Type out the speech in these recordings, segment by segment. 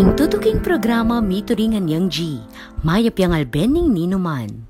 Ing tutuking programa mituringan yang G, mayap yang albening ninuman.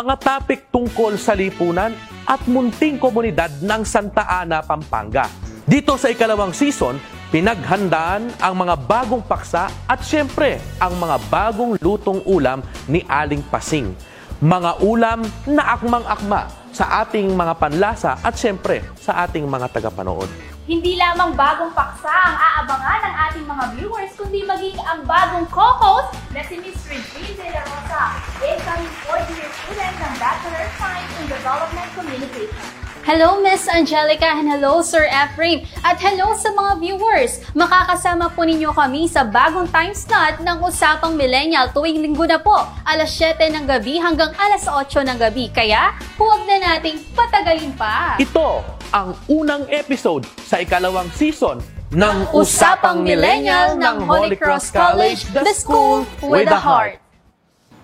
Mga topic tungkol sa lipunan at munting komunidad ng Santa Ana, Pampanga. Dito sa ikalawang season, pinaghandaan ang mga bagong paksa at siyempre ang mga bagong lutong ulam ni Aling Pasing. Mga ulam na akmang-akma sa ating mga panlasa at siyempre sa ating mga tagapanood. Hindi lamang bagong paksa ang aabangan ng ating mga viewers, kundi maging ang bagong co-host na si Miss Regine De La Rosa, incoming fourth year student ng Bachelor of Science in Development Communication. Hello, Miss Angelica, and hello, Sir Ephraim. At hello sa mga viewers. Makakasama po ninyo kami sa bagong time slot ng Usapang Millennial tuwing linggo na po, alas 7 ng gabi hanggang alas 8 ng gabi. Kaya, huwag na nating patagalin pa. Ito ang unang episode sa ikalawang season ng Usapang Millennial ng Holy Cross College, the school with a heart.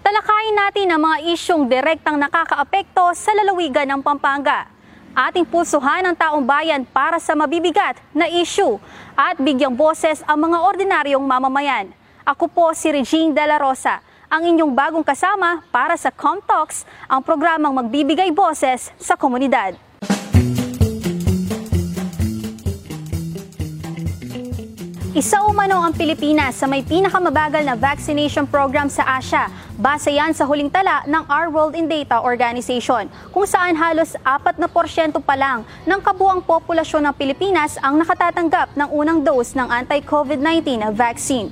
Talakayin natin ang mga isyong direktang nakakaapekto sa lalawigan ng Pampanga. Ating pusuhan ang taong bayan para sa mabibigat na issue at bigyang boses ang mga ordinaryong mamamayan. Ako po si Regine De La Rosa, ang inyong bagong kasama para sa ComTalks, ang programang magbibigay boses sa komunidad. Isa umano ang Pilipinas sa may pinakamabagal na vaccination program sa Asia. Base yan sa huling tala ng Our World in Data Organization, kung saan halos 4% pa lang ng kabuang populasyon ng Pilipinas ang nakatatanggap ng unang dose ng anti-COVID-19 na vaccine.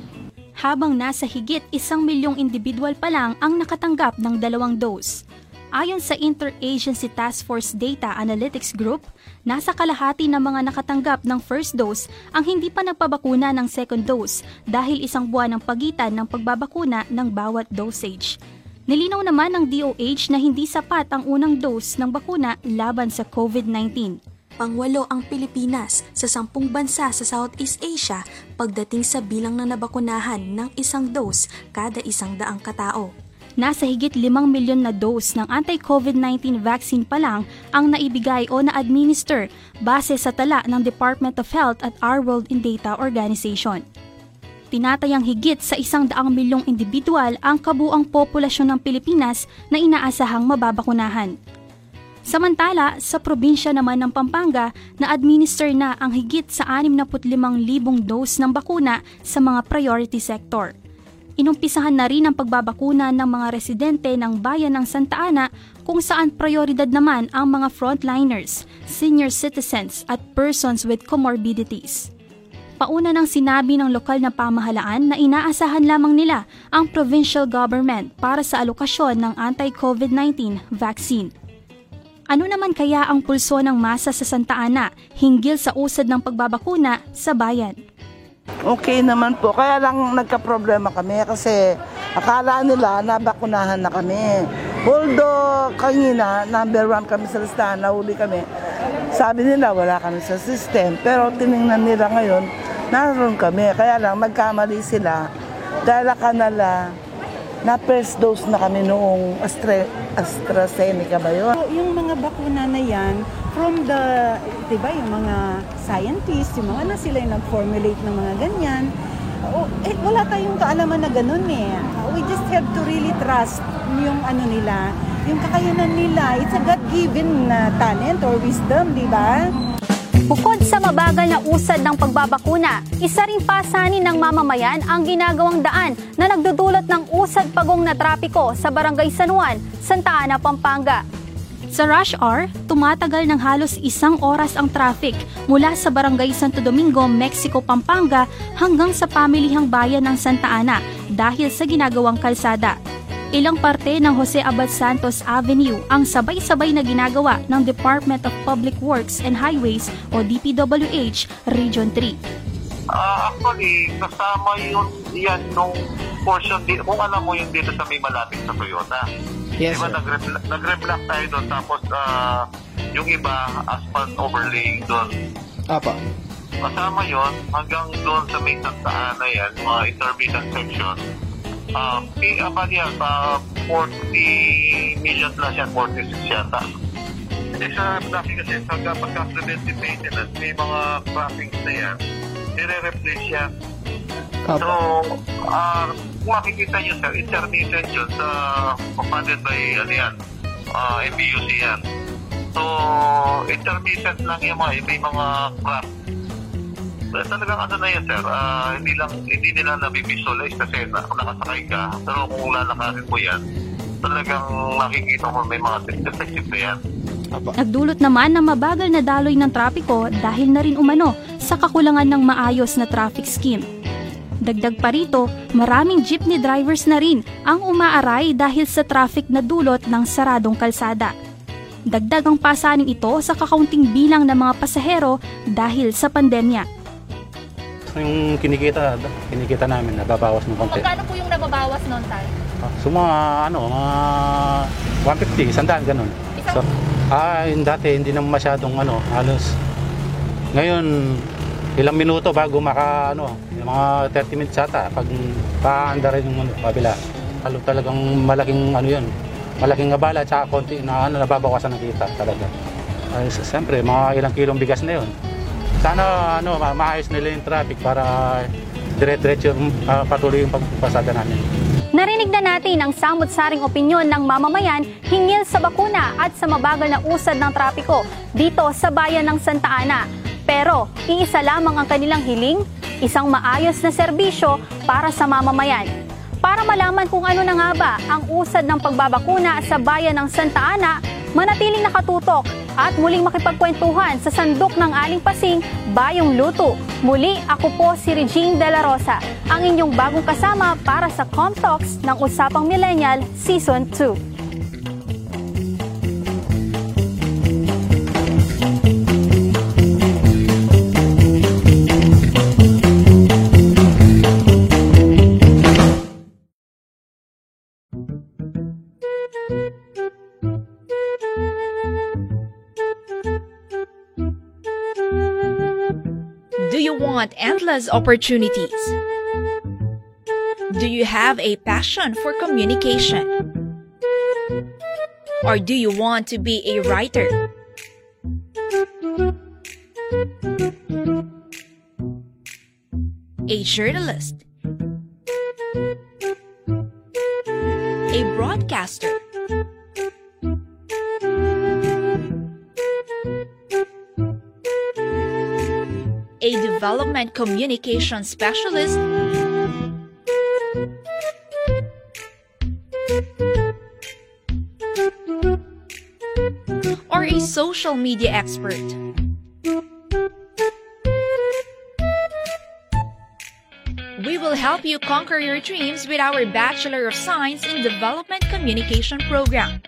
Habang nasa higit isang milyong individual pa lang ang nakatanggap ng dalawang dose. Ayon sa Interagency Task Force Data Analytics Group, nasa kalahati ng mga nakatanggap ng first dose ang hindi pa nagpabakuna ng second dose dahil isang buwan ang pagitan ng pagbabakuna ng bawat dosage. Nilinaw naman ng DOH na hindi sapat ang unang dose ng bakuna laban sa COVID-19. Pangwalo ang Pilipinas sa sampung bansa sa Southeast Asia pagdating sa bilang na nabakunahan ng isang dose kada isang daang katao. Nasa higit 5 milyon na dose ng anti-COVID-19 vaccine pa lang ang naibigay o na-administer base sa tala ng Department of Health at Our World in Data Organization. Tinatayang higit sa isang daang milyong individual ang kabuang populasyon ng Pilipinas na inaasahang mababakunahan. Samantala, sa probinsya naman ng Pampanga, na-administer na ang higit sa 65,000 dose ng bakuna sa mga priority sector inumpisahan na rin ang pagbabakuna ng mga residente ng bayan ng Santa Ana kung saan prioridad naman ang mga frontliners, senior citizens at persons with comorbidities. Pauna nang sinabi ng lokal na pamahalaan na inaasahan lamang nila ang provincial government para sa alokasyon ng anti-COVID-19 vaccine. Ano naman kaya ang pulso ng masa sa Santa Ana hinggil sa usad ng pagbabakuna sa bayan? Okay naman po. Kaya lang nagka-problema kami kasi akala nila nabakunahan na kami. Although kanina, number one kami sa listahan, nahuli kami. Sabi nila wala kami sa system. Pero tiningnan nila ngayon, naroon kami. Kaya lang magkamali sila. Dahil kanala, na first dose na kami noong Astra, AstraZeneca ba yun? So, yung mga bakuna na yan, from the, di ba, yung mga scientists, yung mga na sila yung nag-formulate ng mga ganyan, oh, eh, wala tayong kaalaman na ganun eh. We just have to really trust yung ano nila, yung kakayanan nila. It's a God-given uh, talent or wisdom, di ba? Bukod sa mabagal na usad ng pagbabakuna, isa ring pasanin ng mamamayan ang ginagawang daan na nagdudulot ng usad pagong na trapiko sa Barangay San Juan, Santa Ana, Pampanga. Sa rush hour, tumatagal ng halos isang oras ang traffic mula sa Barangay Santo Domingo, Mexico, Pampanga hanggang sa pamilihang bayan ng Santa Ana dahil sa ginagawang kalsada. Ilang parte ng Jose Abad Santos Avenue ang sabay-sabay na ginagawa ng Department of Public Works and Highways o DPWH Region 3. Ah, actually, kasama yun yan nung portion dito. Kung alam mo yung dito sa may malapit sa Toyota. Yes, diba sir. nag-repl- nag-replock tayo doon tapos ah, yung iba asphalt overlaying doon. Apa. Kasama yon hanggang doon sa may Santa Ana yan, mga intermittent section. Ah, uh, uh, bali yan, pa 40 million plus yan, 46 yata. Eh sa traffic kasi, sa pagka preventive maintenance, may mga crossings na yan, nire-replace yan. So, Apa. ah kung makikita nyo sir, intermittent yun sa funded by ano yan, ah, MBUC yan. So, intermittent lang yung mga, may mga crack. So, talagang ano na yan sir, ah, hindi lang, hindi nila nabivisualize kasi na, nakasakay ka. Pero kung lalakarin mo yan, talagang makikita mo may mga defective na yan. Apa. Nagdulot naman ng mabagal na daloy ng trapiko dahil na rin umano sa kakulangan ng maayos na traffic scheme. Dagdag pa rito, maraming jeepney drivers na rin ang umaaray dahil sa traffic na dulot ng saradong kalsada. Dagdag ang pasaning ito sa kakaunting bilang ng mga pasahero dahil sa pandemya. Yung kinikita, kinikita namin, nababawas ng konti. Magkano po yung nababawas noon, Tay? So mga, ano, mga 150, sandaan, ganun. So, ah, yung dati, hindi naman masyadong, ano, halos. Ngayon, ilang minuto bago maka, ano, mga 30 minutes ata, pag paanda rin yung ano, kabila. Halo talagang malaking, ano yun, malaking abala at saka konti na, ano, nababawasan ng kita talaga. Ay, siyempre, mga ilang kilong bigas na yun. Sana, ano, ma- maayos nila yung traffic para dire-diretso ah, patuloy yung pagpasada namin. Narinig na natin ang samot-saring opinyon ng mamamayan hinggil sa bakuna at sa mabagal na usad ng trapiko dito sa bayan ng Santa Ana. Pero iisa lamang ang kanilang hiling, isang maayos na serbisyo para sa mamamayan. Para malaman kung ano na nga ba ang usad ng pagbabakuna sa bayan ng Santa Ana, manatiling nakatutok at muling makipagkwentuhan sa sandok ng Aling Pasing, Bayong Luto. Muli, ako po si Regine De La Rosa, ang inyong bagong kasama para sa Comtalks ng Usapang Millennial Season 2. Want endless opportunities? Do you have a passion for communication? Or do you want to be a writer? A journalist? A broadcaster? A development communication specialist, or a social media expert. We will help you conquer your dreams with our Bachelor of Science in Development Communication program.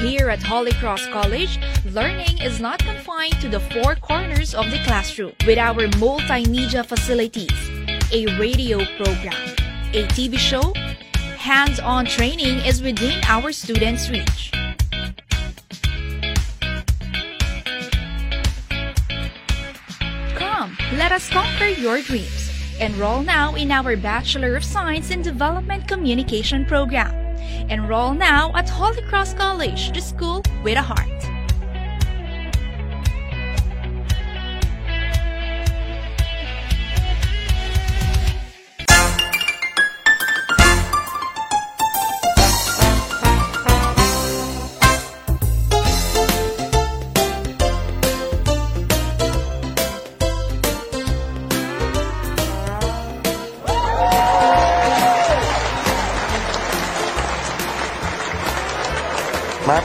Here at Holy Cross College, learning is not confined to the four corners of the classroom. With our multimedia facilities, a radio program, a TV show, hands-on training is within our students' reach. Come, let us conquer your dreams. Enroll now in our Bachelor of Science in Development Communication program. Enroll now at Holy Cross College, the school with a heart.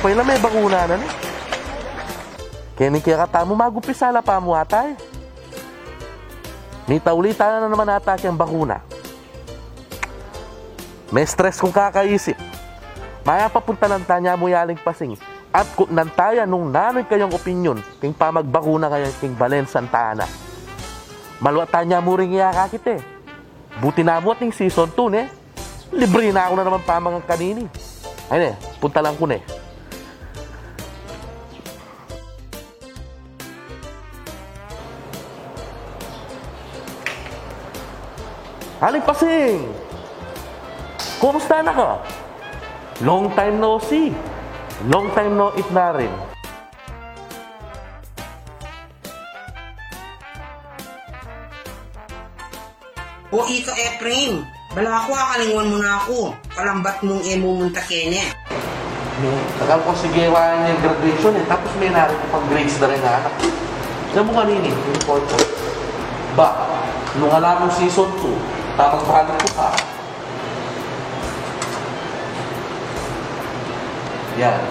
Mapoy na may bakuna na ni. Kini kaya ka tamo magupisala pa mo atay. Ni taulita na naman ata kang bakuna. May stress kung kakaisip. Maya papunta lang tanya mo yaling pasing. At kung nantaya nung nanoy kayong opinyon, king pamagbakuna kayo king Balen Santa Ana. Malwa tanya mo rin iya kakit eh. Buti na mo ating season 2 ne. Libre na ako na naman pa mga kanini. Ayun eh, punta lang ko ne. Aling Pasing! Kumusta na ka? Long time no see. Long time no eat na rin. O ito Efraim, bala ako akalingon mo na ako. Kalambat mong emo mong takene. No, tagal ko sige wala yung graduation eh. Tapos may narin ko pang grades na rin na anak. Alam mo kanini, yung. Ba, nung alam mo season 2, tapos paano ko pa. Yan.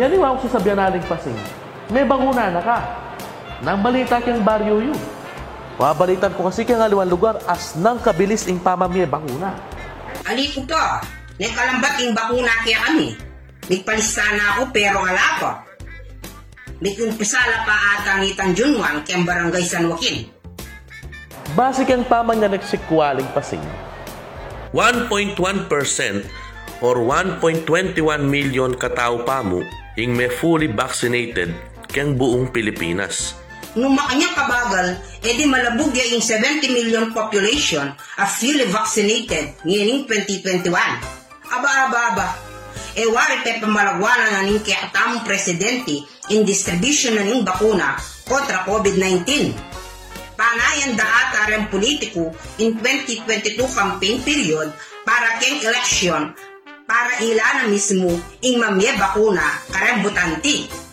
Yan yung ako sasabihan natin pasing. May banguna na ka. Nang balita kang baryo yun. Mabalitan ko kasi kang aliwan lugar as nang kabilis ing pamamye banguna. Ali ko pa, may kalambat yung bakuna kaya kami. May palista na ako pero wala pa. May kumpisala pa ata ni Tanjunwan kaya barangay San Joaquin. Base kang paman nga nagsikwaling pasing. 1.1% or 1.21 million katao pa mo ing may fully vaccinated kang buong Pilipinas. Nung makanya kabagal, edi malabog ya yung 70 million population as fully vaccinated ngayon 2021. Aba, aba, aba. E wari pe pamalagwana na ning kaya tamang presidente in distribution na ning bakuna kontra COVID-19. Panayan daat ang politiko in 2022 campaign period para keng election para ila na mismo ing mamye bakuna karang butanti.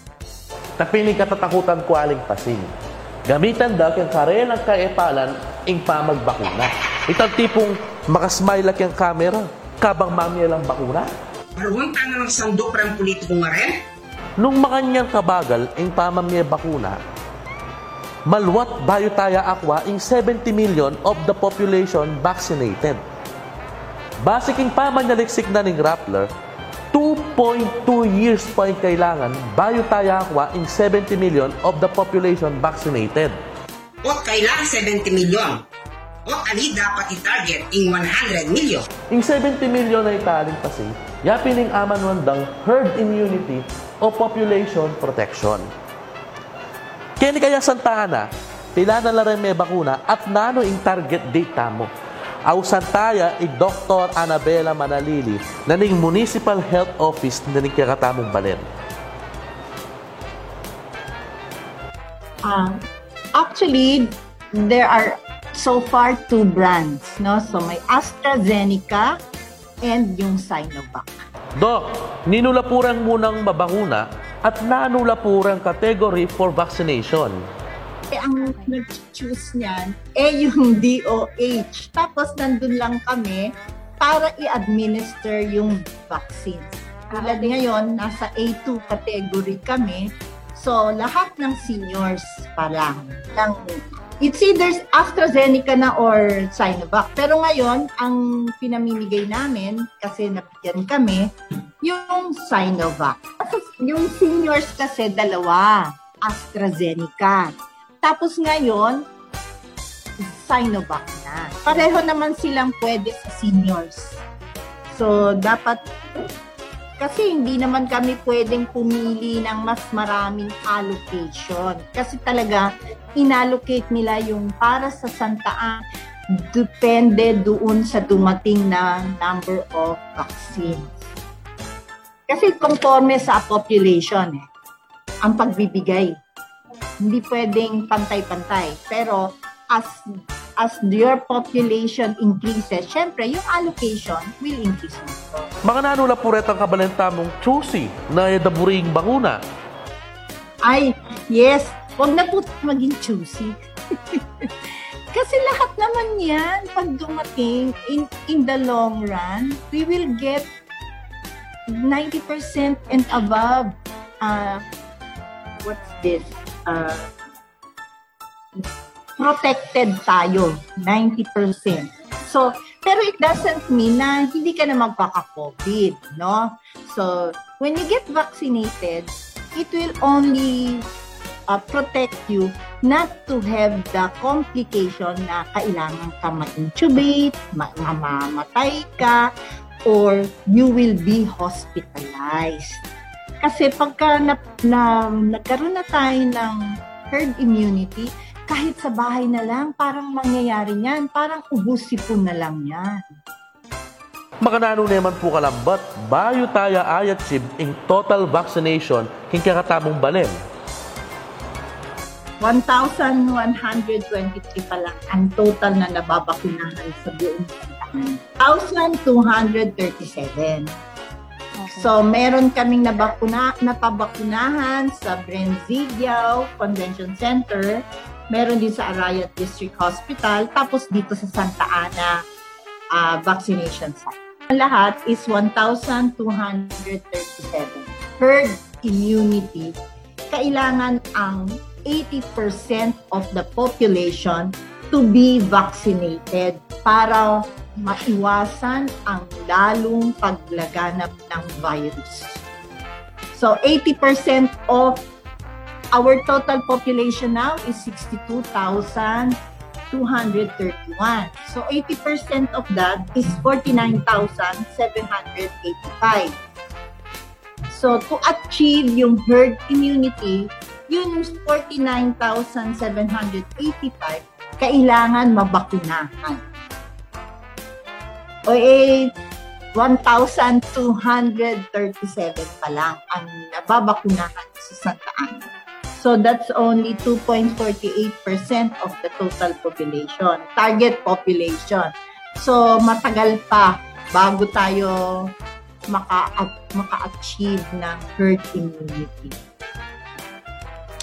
Tapinig katatakutan ko aling pasing. Gamitan daw kang karenang kaepalan ing pamagbakuna. Itang tipong makasmile lang yung camera, kabang mamye lang bakuna. Maruwang ka na ng sandok ng politiko nga rin? Nung makanyang kabagal ing pamamye bakuna, malwat bayo taya akwa ing 70 million of the population vaccinated. Basic ing pamanyaliksik na ning Rappler, 2.2 years pa yung kailangan bayo taya akwa ing 70 million of the population vaccinated. O kailangan 70 milyon. O ali dapat i-target ing 100 milyon. Ing 70 million na italing kasi, yapining aman wandang herd immunity o population protection. Kaya ni kaya Santa Ana, pila na lang may bakuna at nano ing target date mo. Aw Santaya, ig Dr. Annabella Manalili, na ning Municipal Health Office na ning kakatamong balen. Um, actually, there are so far two brands, no? So may AstraZeneca and yung Sinovac. Dok, ninulapuran munang mabakuna at nanulapurang category for vaccination. Eh, ang nag-choose niyan, eh yung DOH. Tapos nandun lang kami para i-administer yung vaccines. Tulad ngayon, nasa A2 category kami. So, lahat ng seniors pa lang. Ng, it's either AstraZeneca na or Sinovac. Pero ngayon, ang pinamimigay namin, kasi napigyan kami, yung Sinovac. Yung seniors kasi dalawa, AstraZeneca. Tapos ngayon, Sinovac na. Pareho naman silang pwede sa seniors. So, dapat kasi hindi naman kami pwedeng pumili ng mas maraming allocation. Kasi talaga, inallocate nila yung para sa Santa Ana, depende doon sa dumating na number of vaccines. Kasi conforme sa population eh, ang pagbibigay. Hindi pwedeng pantay-pantay. Pero as as your population increases, syempre yung allocation will increase. Mga nanulapuret ang kabalenta mong choosy na daburing bakuna. Ay, yes. Huwag na po maging choosy. Kasi lahat naman yan, pag dumating in, in the long run, we will get 90% and above. Uh, what's this? Uh, protected tayo, 90%. So, pero it doesn't mean na hindi ka na magkaka-COVID, no? So, when you get vaccinated, it will only uh, protect you not to have the complication na kailangan ka ma-intubate, ma- mamamatay ka, or you will be hospitalized. Kasi pagka na, na, nagkaroon na tayo ng herd immunity, kahit sa bahay na lang, parang mangyayari niyan. Parang ubusipon na lang yan. Makanano naman po kalambat, bayo tayo ayat sib in total vaccination king kakatabong balem. 1,123 pa lang ang total na nababakunahan sa buong 1,237. So, meron kaming nabakuna, napabakunahan sa Brenzigao Convention Center. Meron din sa Arayat District Hospital. Tapos dito sa Santa Ana uh, vaccination site. Ang lahat is 1,237. Herd immunity, kailangan ang 80% of the population to be vaccinated para maiwasan ang lalong paglaganap ng virus. So 80% of our total population now is 62,231. So 80% of that is 49,785. So to achieve yung herd immunity, yun yung 49,785, kailangan mabakunahan. O eh, 1,237 pa lang ang nababakunahan sa Santa Ana. So that's only 2.48% of the total population, target population. So matagal pa bago tayo maka maka-achieve ng herd immunity.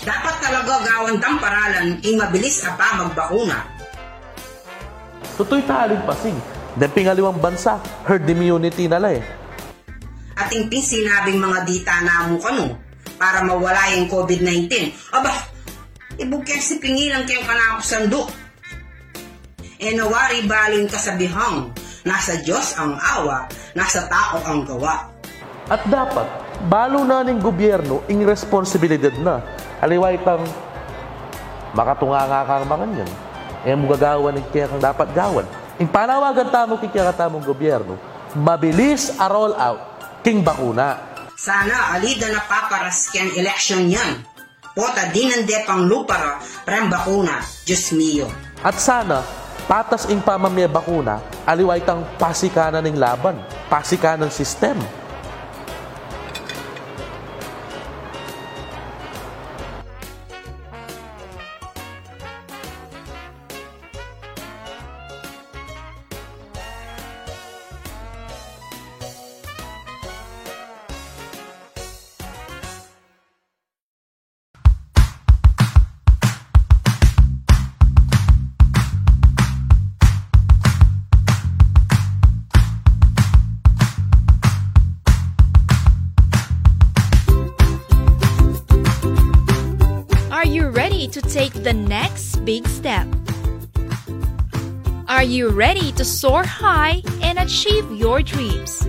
Dapat talaga gawan tang paralan ing mabilis ka pa magbakuna. Tutoy taling pasing. Dahil pingaliwang bansa, herd immunity nala eh. Ating pinsinabing mga dita na mo kano para mawala yung COVID-19. Aba, ibukyan si pingilang kayong kanako sando. E nawari baling kasabihang, nasa Diyos ang awa, nasa tao ang gawa. At dapat, balo na ng gobyerno ing responsibilidad na. Aliway tang makatunga nga kang mga yan. E mo gagawan ng kaya kang dapat gawan. Ing panawagan tamo king kaya tamong gobyerno, mabilis a roll out king bakuna. Sana alida na paparas kyan election yan. Pota dinande pang lupara prem bakuna, Diyos mio. At sana, patas ing pamamya bakuna, aliway tang pasikanan ng laban, pasikanan sistem. You ready to soar high and achieve your dreams?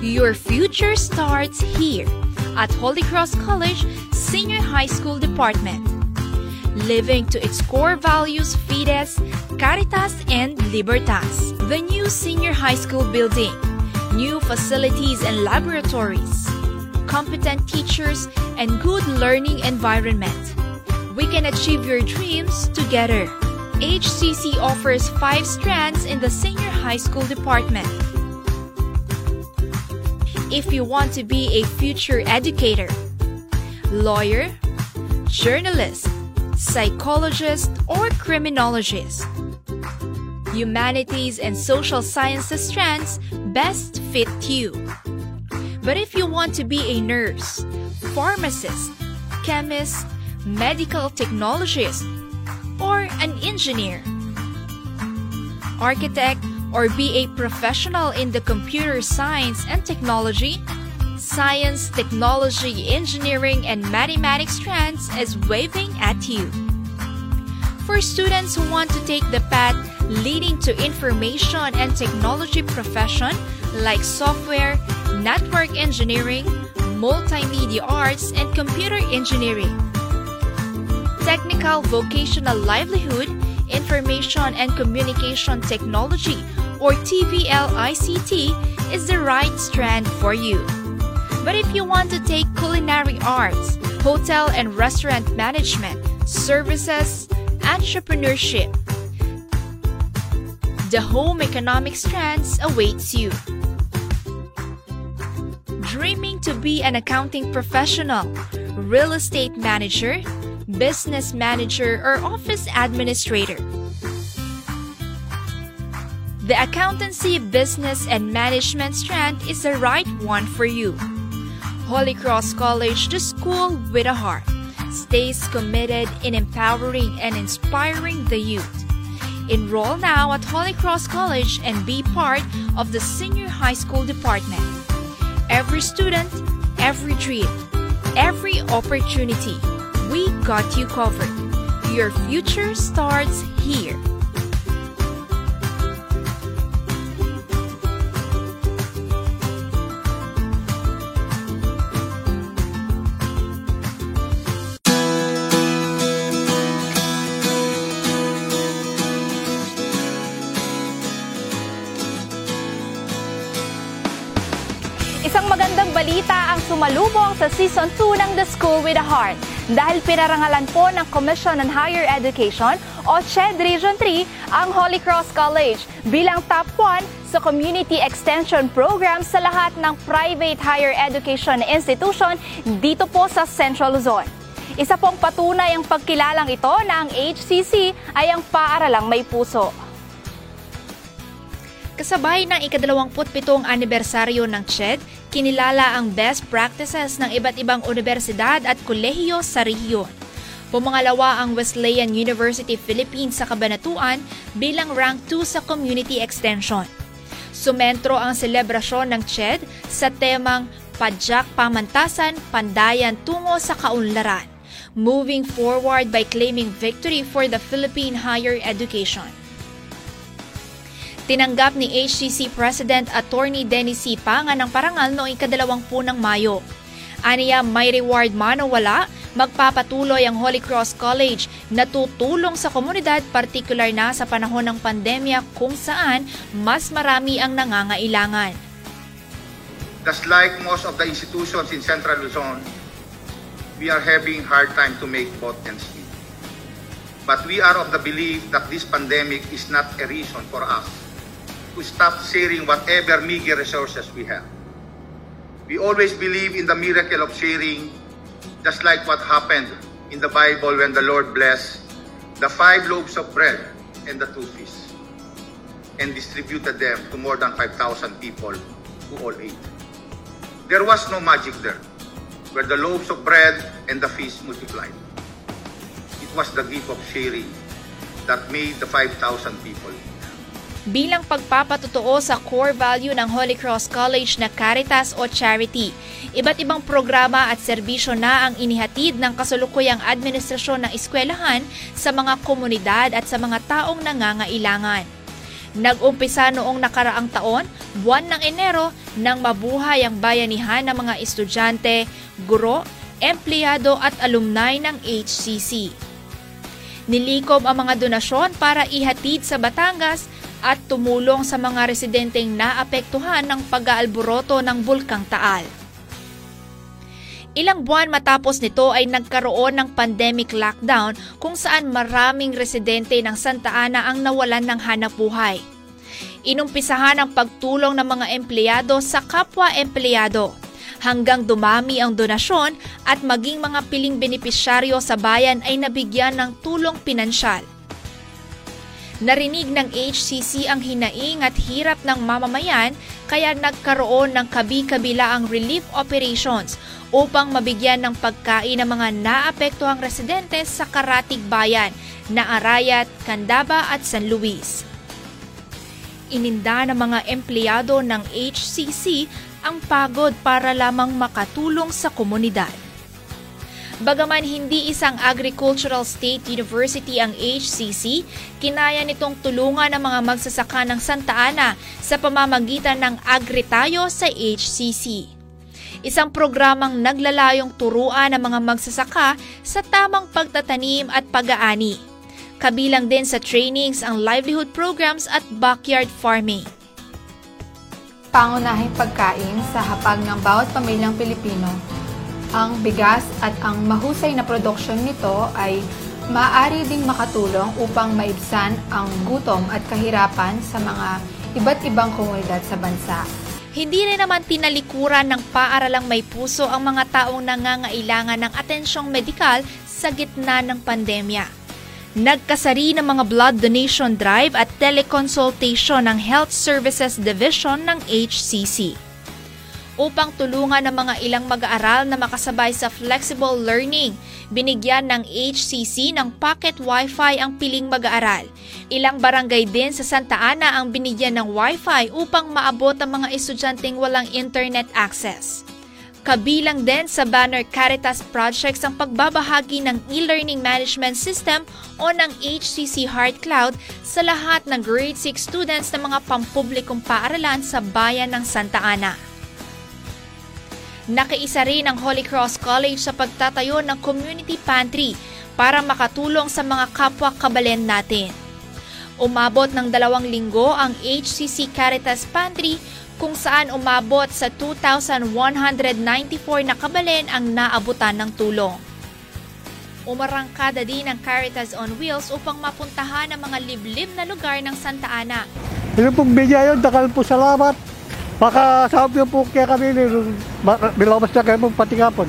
Your future starts here at Holy Cross College Senior High School Department. Living to its core values Fides, Caritas, and Libertas. The new senior high school building, new facilities and laboratories, competent teachers, and good learning environment. We can achieve your dreams together. HCC offers five strands in the senior high school department. If you want to be a future educator, lawyer, journalist, psychologist, or criminologist, humanities and social sciences strands best fit you. But if you want to be a nurse, pharmacist, chemist, medical technologist, or an engineer, architect, or be a professional in the computer science and technology, science, technology, engineering, and mathematics strands is waving at you. For students who want to take the path leading to information and technology profession like software, network engineering, multimedia arts, and computer engineering. Technical vocational livelihood, information and communication technology, or TVLICT is the right strand for you. But if you want to take culinary arts, hotel and restaurant management, services, entrepreneurship, the home economic strands awaits you. Dreaming to be an accounting professional, real estate manager, business manager, or office administrator. The accountancy, business, and management strand is the right one for you. Holy Cross College, the school with a heart, stays committed in empowering and inspiring the youth. Enroll now at Holy Cross College and be part of the senior high school department. Every student, every dream, every opportunity, we got you covered. Your future starts here. Isang magandang balita ang sumalubong sa Season 2 ng The School with a Heart dahil pinarangalan po ng Commission on Higher Education o CHED Region 3 ang Holy Cross College bilang top 1 sa Community Extension Program sa lahat ng private higher education institution dito po sa Central Luzon. Isa pong patunay ang pagkilalang ito na ang HCC ay ang paaralang may puso. Kasabay ng ikadalawamputpitong anibersaryo ng CHED, kinilala ang best practices ng iba't ibang universidad at kolehiyo sa rehiyon. Pumangalawa ang Wesleyan University Philippines sa Kabanatuan bilang rank 2 sa Community Extension. Sumentro ang selebrasyon ng CHED sa temang Padyak Pamantasan, Pandayan tungo sa Kaunlaran, moving forward by claiming victory for the Philippine higher education. Tinanggap ni HCC President Attorney Dennis C. Pangan ang parangal noong ikadalawangpu ng Mayo. Aniya may reward man o wala, magpapatuloy ang Holy Cross College na tutulong sa komunidad partikular na sa panahon ng pandemya kung saan mas marami ang nangangailangan. Just like most of the institutions in Central Luzon, we are having hard time to make both ends meet. But we are of the belief that this pandemic is not a reason for us to stop sharing whatever meager resources we have. We always believe in the miracle of sharing, just like what happened in the Bible when the Lord blessed the five loaves of bread and the two fish and distributed them to more than 5,000 people who all ate. There was no magic there, where the loaves of bread and the fish multiplied. It was the gift of sharing that made the 5,000 people bilang pagpapatotoo sa core value ng Holy Cross College na Caritas o Charity. Iba't ibang programa at serbisyo na ang inihatid ng kasulukuyang administrasyon ng eskwelahan sa mga komunidad at sa mga taong nangangailangan. Nag-umpisa noong nakaraang taon, buwan ng Enero, nang mabuhay ang bayanihan ng mga estudyante, guro, empleyado at alumni ng HCC. Nilikom ang mga donasyon para ihatid sa Batangas at tumulong sa mga residenteng naapektuhan ng pag-aalboroto ng Bulkang Taal. Ilang buwan matapos nito ay nagkaroon ng pandemic lockdown kung saan maraming residente ng Santa Ana ang nawalan ng hanap buhay. Inumpisahan ang pagtulong ng mga empleyado sa kapwa-empleyado hanggang dumami ang donasyon at maging mga piling benepisyaryo sa bayan ay nabigyan ng tulong pinansyal. Narinig ng HCC ang hinaing at hirap ng mamamayan kaya nagkaroon ng kabi-kabilaang relief operations upang mabigyan ng pagkain ng mga naapektuhang residente sa Karatig Bayan na Arayat, Candaba at San Luis. Ininda ng mga empleyado ng HCC ang pagod para lamang makatulong sa komunidad. Bagaman hindi isang agricultural state university ang HCC, kinaya nitong tulungan ang mga magsasaka ng Santa Ana sa pamamagitan ng Agritayo sa HCC. Isang programang naglalayong turuan ang mga magsasaka sa tamang pagtatanim at pag-aani. Kabilang din sa trainings ang livelihood programs at backyard farming. Pangunahing pagkain sa hapag ng bawat pamilyang Pilipino ang bigas at ang mahusay na produksyon nito ay maaari ding makatulong upang maibsan ang gutom at kahirapan sa mga iba't ibang komunidad sa bansa. Hindi rin naman tinalikuran ng paaralang may puso ang mga taong nangangailangan ng atensyong medikal sa gitna ng pandemya. Nagkasari ng mga blood donation drive at teleconsultation ng Health Services Division ng HCC upang tulungan ng mga ilang mag-aaral na makasabay sa flexible learning. Binigyan ng HCC ng pocket wifi ang piling mag-aaral. Ilang barangay din sa Santa Ana ang binigyan ng wifi upang maabot ang mga estudyanteng walang internet access. Kabilang din sa banner Caritas Projects ang pagbabahagi ng e-learning management system o ng HCC Heart Cloud sa lahat ng grade 6 students ng mga pampublikong paaralan sa bayan ng Santa Ana. Nakaisa rin ang Holy Cross College sa pagtatayo ng community pantry para makatulong sa mga kapwa kabalen natin. Umabot ng dalawang linggo ang HCC Caritas Pantry kung saan umabot sa 2,194 na kabalen ang naabutan ng tulong. Umarangkada din ang Caritas on Wheels upang mapuntahan ang mga liblib na lugar ng Santa Ana. Ito pong bigay yun, dakal po salamat. Baka sabi po kaya kami, bilabas na kayo patingapon.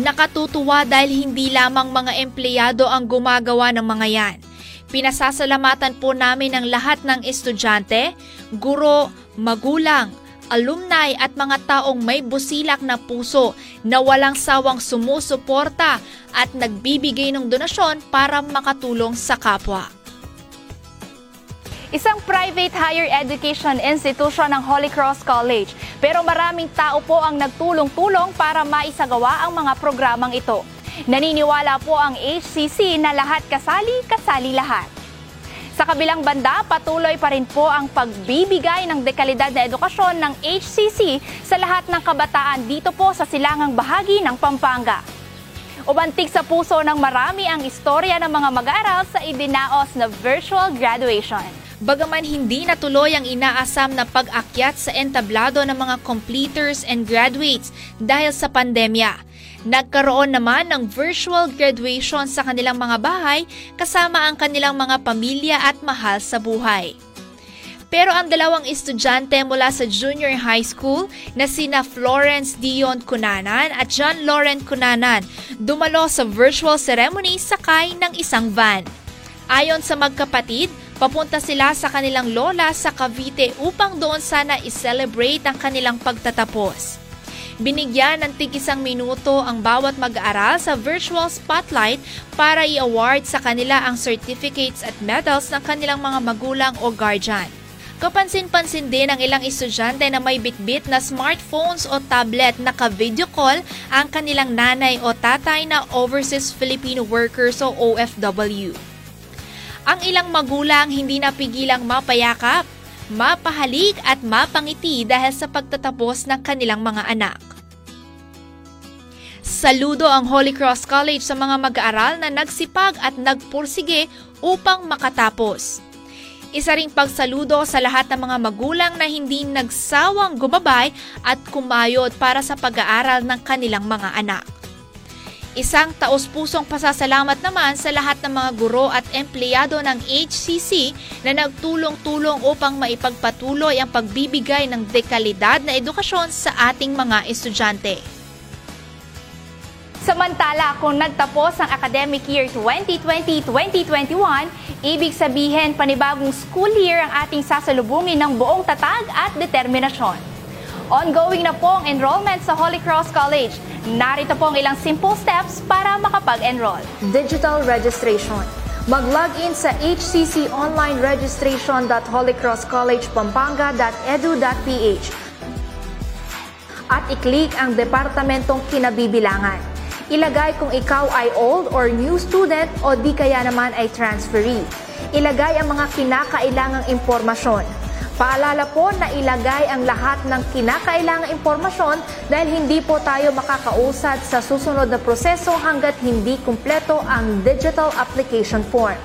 Nakatutuwa dahil hindi lamang mga empleyado ang gumagawa ng mga yan. Pinasasalamatan po namin ang lahat ng estudyante, guro, magulang, alumni at mga taong may busilak na puso na walang sawang sumusuporta at nagbibigay ng donasyon para makatulong sa kapwa. Isang private higher education institution ng Holy Cross College. Pero maraming tao po ang nagtulong-tulong para maisagawa ang mga programang ito. Naniniwala po ang HCC na lahat kasali, kasali lahat. Sa kabilang banda, patuloy pa rin po ang pagbibigay ng dekalidad na edukasyon ng HCC sa lahat ng kabataan dito po sa silangang bahagi ng Pampanga. Ubantik sa puso ng marami ang istorya ng mga mag-aaral sa idinaos na virtual graduation. Bagaman hindi natuloy ang inaasam na pag-akyat sa entablado ng mga completers and graduates dahil sa pandemya, Nagkaroon naman ng virtual graduation sa kanilang mga bahay kasama ang kanilang mga pamilya at mahal sa buhay. Pero ang dalawang estudyante mula sa junior high school na sina Florence Dion Cunanan at John Lauren Cunanan dumalo sa virtual ceremony sakay ng isang van. Ayon sa magkapatid, papunta sila sa kanilang lola sa Cavite upang doon sana i-celebrate ang kanilang pagtatapos. Binigyan ng tig isang minuto ang bawat mag-aaral sa virtual spotlight para i-award sa kanila ang certificates at medals ng kanilang mga magulang o guardian. Kapansin-pansin din ang ilang estudyante na may bitbit na smartphones o tablet na ka-video call ang kanilang nanay o tatay na overseas Filipino workers o OFW. Ang ilang magulang hindi napigilang mapayakap, mapahalik at mapangiti dahil sa pagtatapos ng kanilang mga anak. Saludo ang Holy Cross College sa mga mag-aaral na nagsipag at nagpursige upang makatapos. Isa ring pagsaludo sa lahat ng mga magulang na hindi nagsawang gumabay at kumayod para sa pag-aaral ng kanilang mga anak. Isang taos-pusong pasasalamat naman sa lahat ng mga guro at empleyado ng HCC na nagtulong-tulong upang maipagpatuloy ang pagbibigay ng dekalidad na edukasyon sa ating mga estudyante. Samantala, kung nagtapos ang academic year 2020-2021, ibig sabihin panibagong school year ang ating sasalubungin ng buong tatag at determinasyon. Ongoing na po ang enrollment sa Holy Cross College. Narito po ang ilang simple steps para makapag-enroll. Digital registration. Mag-login sa hcconlineregistration.holycrosscollegepampanga.edu.ph at i-click ang departamentong kinabibilangan. Ilagay kung ikaw ay old or new student o di kaya naman ay transferee. Ilagay ang mga kinakailangang impormasyon. Paalala po na ilagay ang lahat ng kinakailangang impormasyon dahil hindi po tayo makakausad sa susunod na proseso hanggat hindi kumpleto ang digital application form.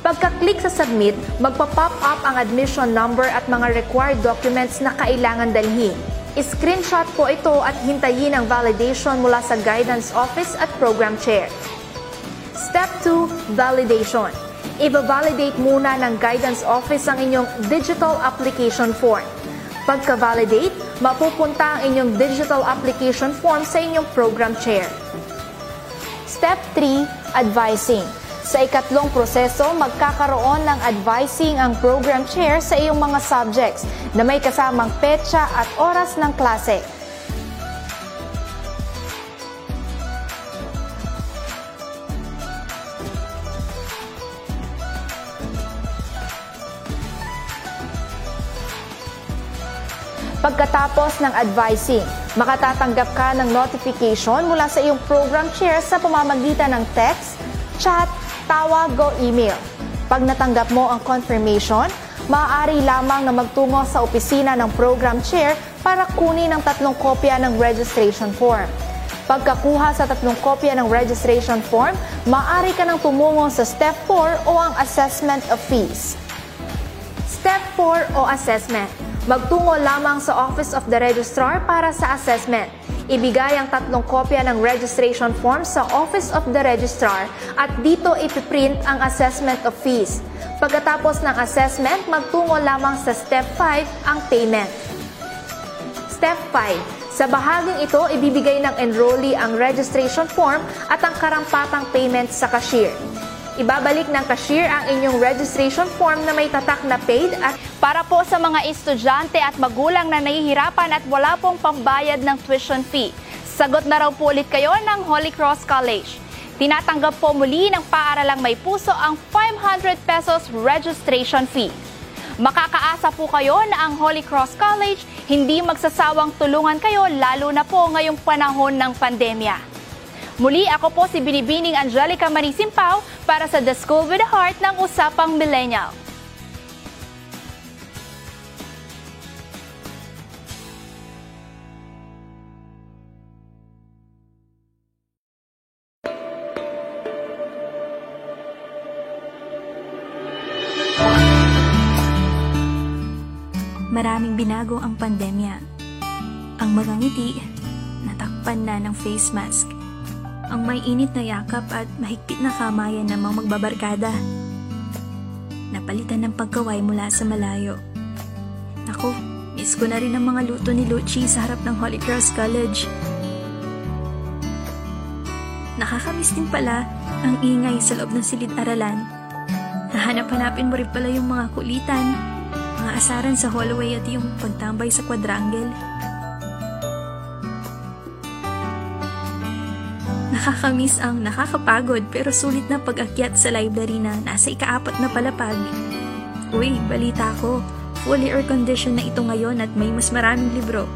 Pagka-click sa submit, magpa-pop up ang admission number at mga required documents na kailangan dalhin. I-screenshot po ito at hintayin ang validation mula sa guidance office at program chair. Step 2, validation. Iba-validate muna ng guidance office ang inyong digital application form. Pagka-validate, mapupunta ang inyong digital application form sa inyong program chair. Step 3, advising. Sa ikatlong proseso, magkakaroon ng advising ang program chair sa iyong mga subjects na may kasamang petsa at oras ng klase. Pagkatapos ng advising, makatatanggap ka ng notification mula sa iyong program chair sa pamamagitan ng text, chat, tawag o email. Pag natanggap mo ang confirmation, maaari lamang na magtungo sa opisina ng program chair para kunin ang tatlong kopya ng registration form. Pagkakuha sa tatlong kopya ng registration form, maaari ka nang tumungo sa Step 4 o ang Assessment of Fees. Step 4 o Assessment. Magtungo lamang sa Office of the Registrar para sa assessment. Ibigay ang tatlong kopya ng registration form sa Office of the Registrar at dito ipiprint ang assessment of fees. Pagkatapos ng assessment, magtungo lamang sa Step 5 ang payment. Step 5. Sa bahaging ito, ibibigay ng enrollee ang registration form at ang karampatang payment sa cashier. Ibabalik ng cashier ang inyong registration form na may tatak na paid at Para po sa mga estudyante at magulang na nahihirapan at wala pong pambayad ng tuition fee, sagot na raw po ulit kayo ng Holy Cross College. Tinatanggap po muli ng paaralang may puso ang 500 pesos registration fee. Makakaasa po kayo na ang Holy Cross College hindi magsasawang tulungan kayo lalo na po ngayong panahon ng pandemya. Muli ako po si Binibining Angelica Manisimpaw para sa The School with a Heart ng Usapang Millennial. Maraming binago ang pandemya. Ang mga ngiti, natakpan na ng face mask. Ang may init na yakap at mahigpit na kamayan ng mga magbabarkada. Napalitan ng pagkaway mula sa malayo. Ako, miss ko na rin ang mga luto ni Luchi sa harap ng Holy Cross College. Nakakamiss din pala ang ingay sa loob ng silid-aralan. Hahanap-hanapin mo rin pala yung mga kulitan, mga asaran sa hallway at yung pagtambay sa quadrangle. Nakakamiss ang nakakapagod pero sulit na pag-akyat sa library na nasa ikaapat na palapag. Uy, balita ko, fully air-conditioned na ito ngayon at may mas maraming libro.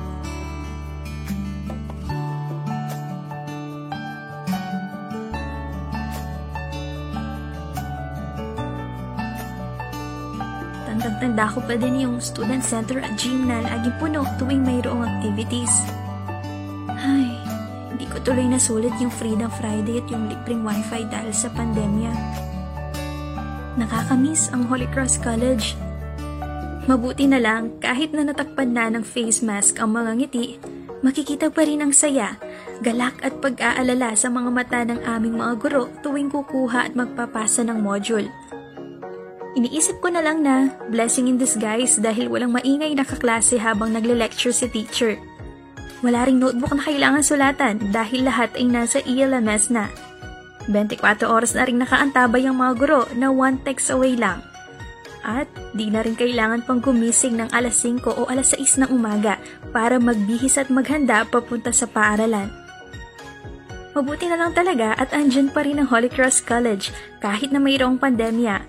Tandang-tanda ko pa din yung student center at gym na laging puno tuwing mayroong activities. Tuloy nasulit yung Freedom Friday at yung libreng wifi dahil sa pandemya. Nakakamiss ang Holy Cross College. Mabuti na lang kahit na natakpan na ng face mask ang mga ngiti, makikita pa rin ang saya, galak at pag-aalala sa mga mata ng aming mga guro tuwing kukuha at magpapasa ng module. Iniisip ko na lang na blessing in disguise dahil walang maingay na kaklase habang nagle-lecture si teacher. Wala ring notebook na kailangan sulatan dahil lahat ay nasa ELMS na. 24 oras na rin nakaantabay ang mga guro na one text away lang. At di na rin kailangan pang gumising ng alas 5 o alas 6 ng umaga para magbihis at maghanda papunta sa paaralan. Mabuti na lang talaga at andyan pa rin ang Holy Cross College kahit na mayroong pandemya.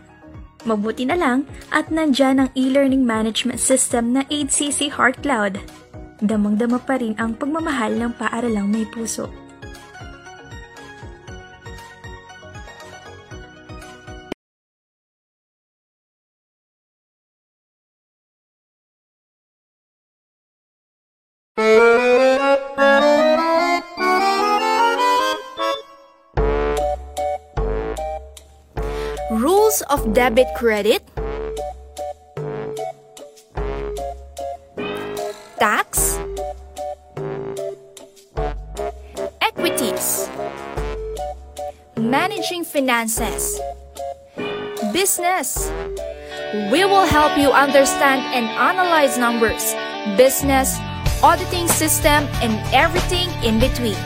Mabuti na lang at nandyan ang e-learning management system na HCC Heart Cloud. Damang-dama pa rin ang pagmamahal ng paaralang may puso. Rules of debit credit, managing finances, business. We will help you understand and analyze numbers, business, auditing system, and everything in between.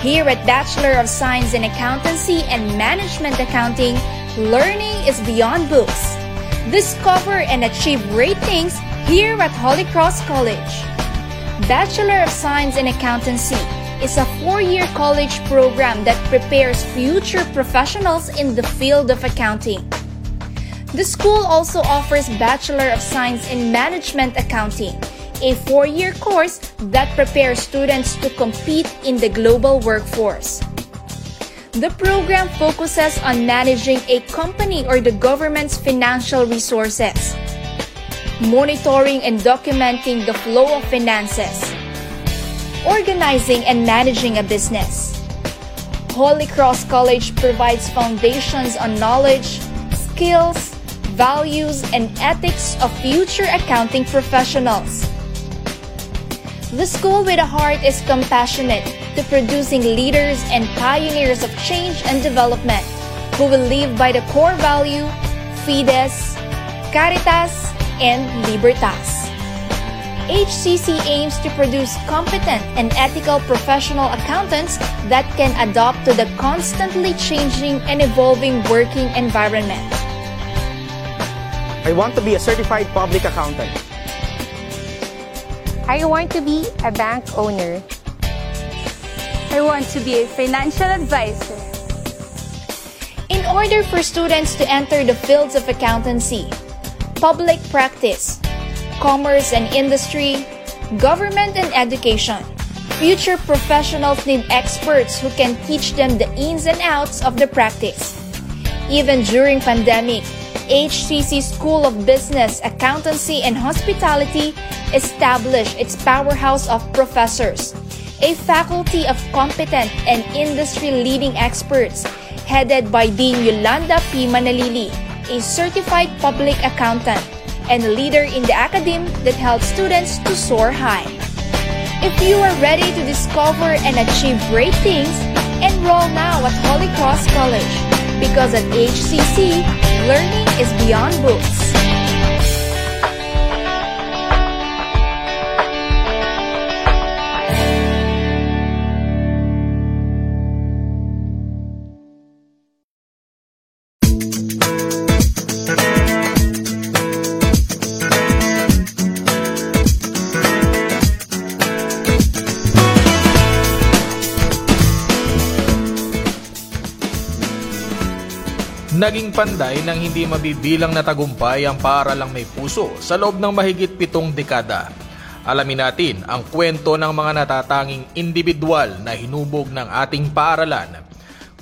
Here at Bachelor of Science in Accountancy and Management Accounting, learning is beyond books. Discover and achieve great things here at Holy Cross College. Bachelor of Science in Accountancy is a four-year college program that prepares future professionals in the field of accounting. The school also offers Bachelor of Science in Management Accounting, a four-year course that prepares students to compete in the global workforce. The program focuses on managing a company or the government's financial resources, monitoring and documenting the flow of finances, organizing and managing a business. Holy Cross College provides foundations on knowledge, skills, values, and ethics of future accounting professionals. The School with a Heart is compassionate to producing leaders and pioneers of change and development who will live by the core value Fides, Caritas, and Libertas. HCC aims to produce competent and ethical professional accountants that can adapt to the constantly changing and evolving working environment. I want to be a certified public accountant. I want to be a bank owner. I want to be a financial advisor. In order for students to enter the fields of accountancy, public practice, commerce and industry, government and education, future professionals need experts who can teach them the ins and outs of the practice. Even during pandemic, HCC School of Business, Accountancy and Hospitality established its powerhouse of professors, a faculty of competent and industry-leading experts headed by Dean Yolanda P. Manalili, a certified public accountant and a leader in the academe that helps students to soar high. If you are ready to discover and achieve great things, enroll now at Holy Cross College because at HCC, learning is beyond books. Naging panday ng hindi mabibilang na tagumpay ang paaralang may puso sa loob ng mahigit pitong dekada. Alamin natin ang kwento ng mga natatanging individual na hinubog ng ating paaralan.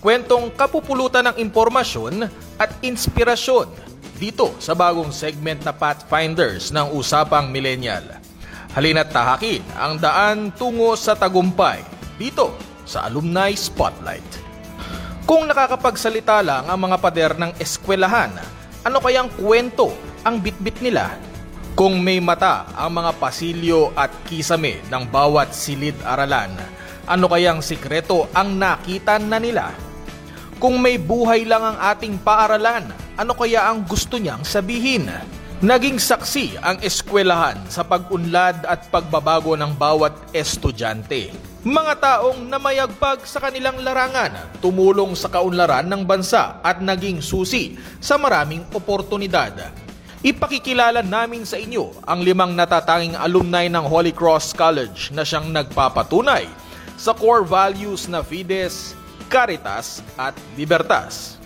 Kwentong kapupulutan ng impormasyon at inspirasyon dito sa bagong segment na Pathfinders ng Usapang Millennial. Halina't tahakin ang daan tungo sa tagumpay dito sa Alumni Spotlight. Kung nakakapagsalita lang ang mga pader ng eskwelahan, ano kayang kwento ang bitbit nila? Kung may mata ang mga pasilyo at kisame ng bawat silid-aralan, ano kayang sikreto ang nakita na nila? Kung may buhay lang ang ating paaralan, ano kaya ang gusto niyang sabihin? Naging saksi ang eskwelahan sa pag-unlad at pagbabago ng bawat estudyante. Mga taong namayagpag sa kanilang larangan, tumulong sa kaunlaran ng bansa at naging susi sa maraming oportunidad. Ipakikilala namin sa inyo ang limang natatanging alumni ng Holy Cross College na siyang nagpapatunay sa core values na Fides, Caritas at Libertas.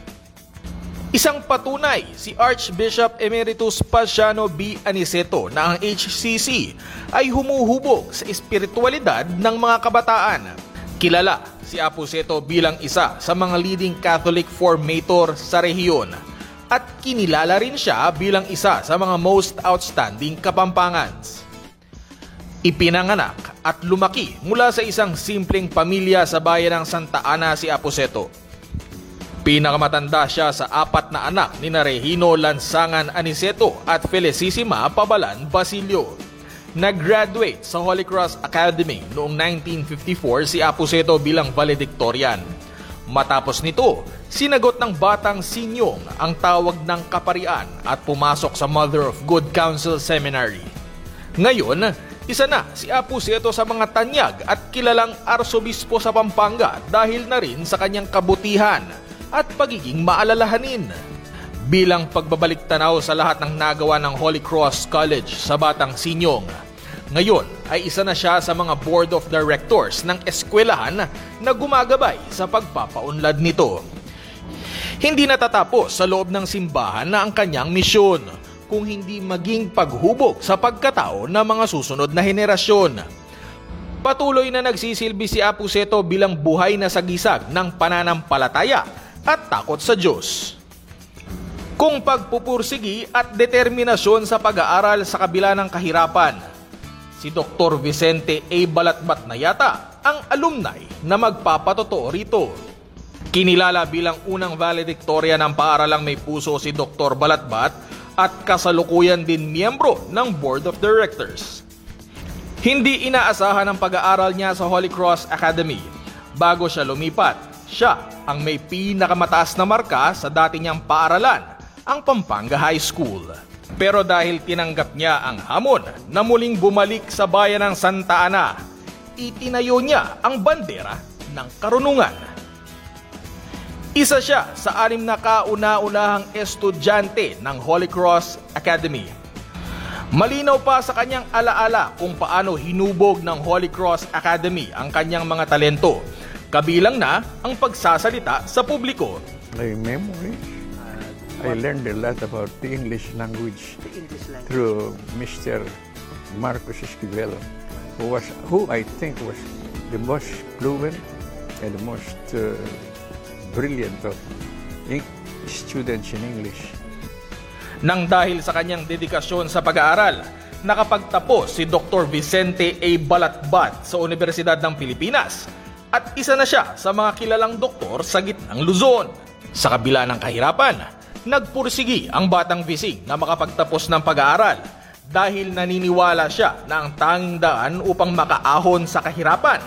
Isang patunay si Archbishop Emeritus Pasiano B. Aniceto na ang HCC ay humuhubog sa espiritualidad ng mga kabataan. Kilala si Apuseto bilang isa sa mga leading Catholic formator sa rehiyon at kinilala rin siya bilang isa sa mga most outstanding kapampangans. Ipinanganak at lumaki mula sa isang simpleng pamilya sa bayan ng Santa Ana si Apuseto. Pinakamatanda siya sa apat na anak ni Regino Lansangan Aniceto at Felicissima Pabalan Basilio. Nag-graduate sa Holy Cross Academy noong 1954 si Apuseto bilang valedictorian. Matapos nito, sinagot ng batang Sinyong ang tawag ng kaparian at pumasok sa Mother of Good Counsel Seminary. Ngayon, isa na si Apuseto sa mga tanyag at kilalang arsobispo sa Pampanga dahil na rin sa kanyang kabutihan at pagiging maalalahanin. Bilang pagbabalik tanaw sa lahat ng nagawa ng Holy Cross College sa Batang Sinyong, ngayon ay isa na siya sa mga board of directors ng eskwelahan na gumagabay sa pagpapaunlad nito. Hindi natatapos sa loob ng simbahan na ang kanyang misyon kung hindi maging paghubog sa pagkatao ng mga susunod na henerasyon. Patuloy na nagsisilbi si Apuseto bilang buhay na sagisag ng pananampalataya at takot sa Diyos. Kung pagpupursigi at determinasyon sa pag-aaral sa kabila ng kahirapan, si Dr. Vicente A. Balatbat na yata ang alumni na magpapatotoo rito. Kinilala bilang unang valedictorian ng paaralang may puso si Dr. Balatbat at kasalukuyan din miyembro ng Board of Directors. Hindi inaasahan ang pag-aaral niya sa Holy Cross Academy bago siya lumipat. Siya ang may pinakamataas na marka sa dati niyang paaralan, ang Pampanga High School. Pero dahil tinanggap niya ang hamon na muling bumalik sa bayan ng Santa Ana, itinayo niya ang bandera ng karunungan. Isa siya sa anim na kauna-unahang estudyante ng Holy Cross Academy. Malinaw pa sa kanyang alaala kung paano hinubog ng Holy Cross Academy ang kanyang mga talento, kabilang na ang pagsasalita sa publiko. My memory, I learned a lot about the English language through Mr. Marcos Esquivel, who was, who I think was the most fluent and the most uh, brilliant of students in English. Nang dahil sa kanyang dedikasyon sa pag-aaral, nakapagtapos si Dr. Vicente A. Balatbat sa Universidad ng Pilipinas at isa na siya sa mga kilalang doktor sa gitnang Luzon. Sa kabila ng kahirapan, nagpursigi ang batang Vising na makapagtapos ng pag-aaral dahil naniniwala siya na ang tanging daan upang makaahon sa kahirapan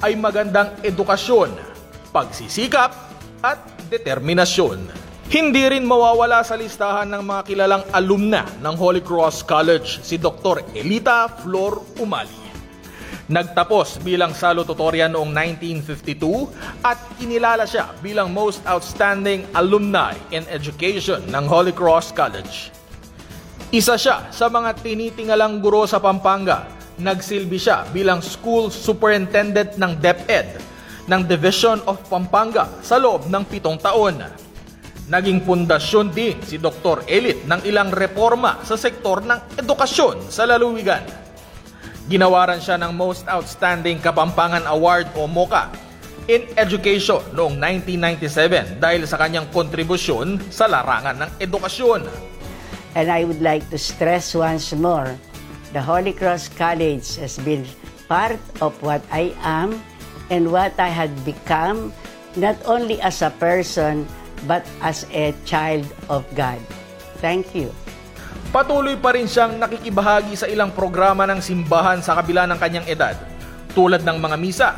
ay magandang edukasyon, pagsisikap at determinasyon. Hindi rin mawawala sa listahan ng mga kilalang alumna ng Holy Cross College si Dr. Elita Flor Umali. Nagtapos bilang salutatorian noong 1952 at kinilala siya bilang most outstanding alumni in education ng Holy Cross College. Isa siya sa mga tinitingalang guro sa Pampanga. Nagsilbi siya bilang school superintendent ng DepEd ng Division of Pampanga sa loob ng pitong taon. Naging pundasyon din si Dr. Elit ng ilang reforma sa sektor ng edukasyon sa lalawigan. Ginawaran siya ng Most Outstanding Kapampangan Award o MOCA in Education noong 1997 dahil sa kanyang kontribusyon sa larangan ng edukasyon. And I would like to stress once more, the Holy Cross College has been part of what I am and what I had become, not only as a person, but as a child of God. Thank you. Patuloy pa rin siyang nakikibahagi sa ilang programa ng simbahan sa kabila ng kanyang edad, tulad ng mga misa,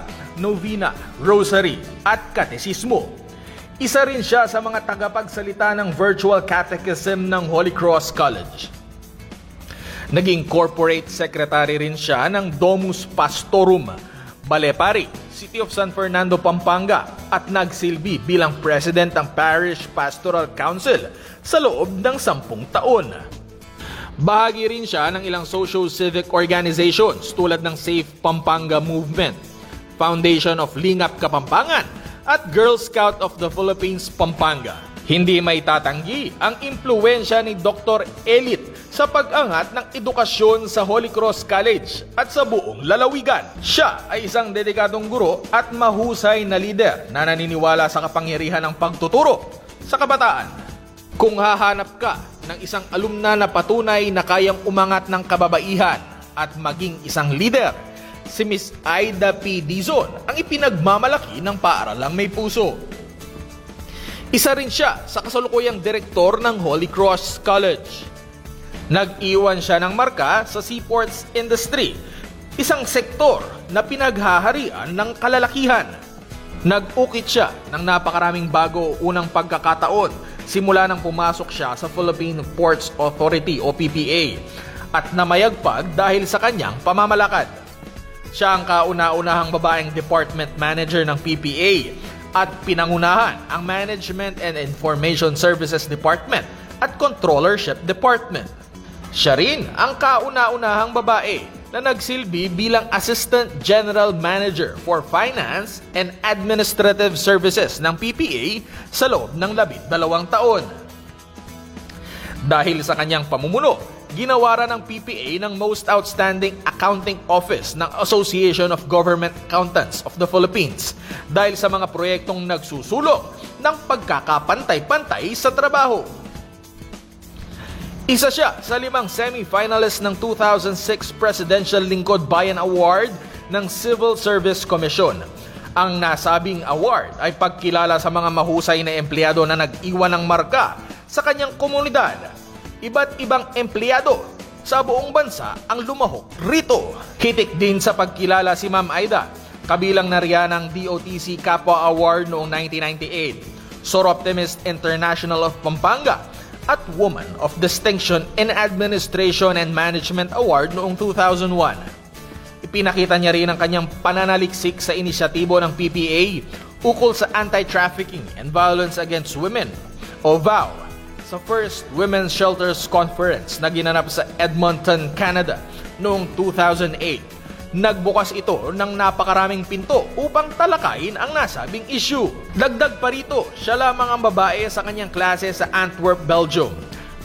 novena, rosary at katesismo. Isa rin siya sa mga tagapagsalita ng virtual catechism ng Holy Cross College. Naging corporate secretary rin siya ng Domus Pastorum, Balepari, City of San Fernando, Pampanga at nagsilbi bilang president ng Parish Pastoral Council sa loob ng sampung taon. Bahagi rin siya ng ilang social-civic organizations tulad ng Safe Pampanga Movement, Foundation of Lingap Kapampangan at Girl Scout of the Philippines Pampanga. Hindi may tatanggi ang impluensya ni Dr. Elit sa pag-angat ng edukasyon sa Holy Cross College at sa buong lalawigan. Siya ay isang dedikadong guro at mahusay na lider na naniniwala sa kapangyarihan ng pagtuturo sa kabataan. Kung hahanap ka ng isang alumna na patunay na kayang umangat ng kababaihan at maging isang leader, si Miss Aida P. Dizon ang ipinagmamalaki ng paaralang may puso. Isa rin siya sa kasalukuyang direktor ng Holy Cross College. Nag-iwan siya ng marka sa seaports industry, isang sektor na pinaghaharian ng kalalakihan. Nag-ukit siya ng napakaraming bago unang pagkakataon simula nang pumasok siya sa Philippine Ports Authority o PPA at namayagpag dahil sa kanyang pamamalakad. Siya ang kauna-unahang babaeng department manager ng PPA at pinangunahan ang Management and Information Services Department at Controllership Department. Siya rin ang kauna-unahang babae na nagsilbi bilang Assistant General Manager for Finance and Administrative Services ng PPA sa loob ng labit dalawang taon. Dahil sa kanyang pamumuno, ginawaran ng PPA ng Most Outstanding Accounting Office ng Association of Government Accountants of the Philippines dahil sa mga proyektong nagsusulong ng pagkakapantay-pantay sa trabaho. Isa siya sa limang semi-finalist ng 2006 Presidential Lingkod Bayan Award ng Civil Service Commission. Ang nasabing award ay pagkilala sa mga mahusay na empleyado na nag-iwan ng marka sa kanyang komunidad. Iba't ibang empleyado sa buong bansa ang lumahok rito. Hitik din sa pagkilala si Ma'am Aida, kabilang na riyan ng DOTC Kapwa Award noong 1998, Soroptimist International of Pampanga, at Woman of Distinction in Administration and Management Award noong 2001. Ipinakita niya rin ang kanyang pananaliksik sa inisyatibo ng PPA ukol sa anti-trafficking and violence against women o VOW sa first Women's Shelters Conference na ginanap sa Edmonton, Canada noong 2008. Nagbukas ito ng napakaraming pinto upang talakayin ang nasabing issue. Dagdag pa rito, siya lamang ang babae sa kanyang klase sa Antwerp, Belgium.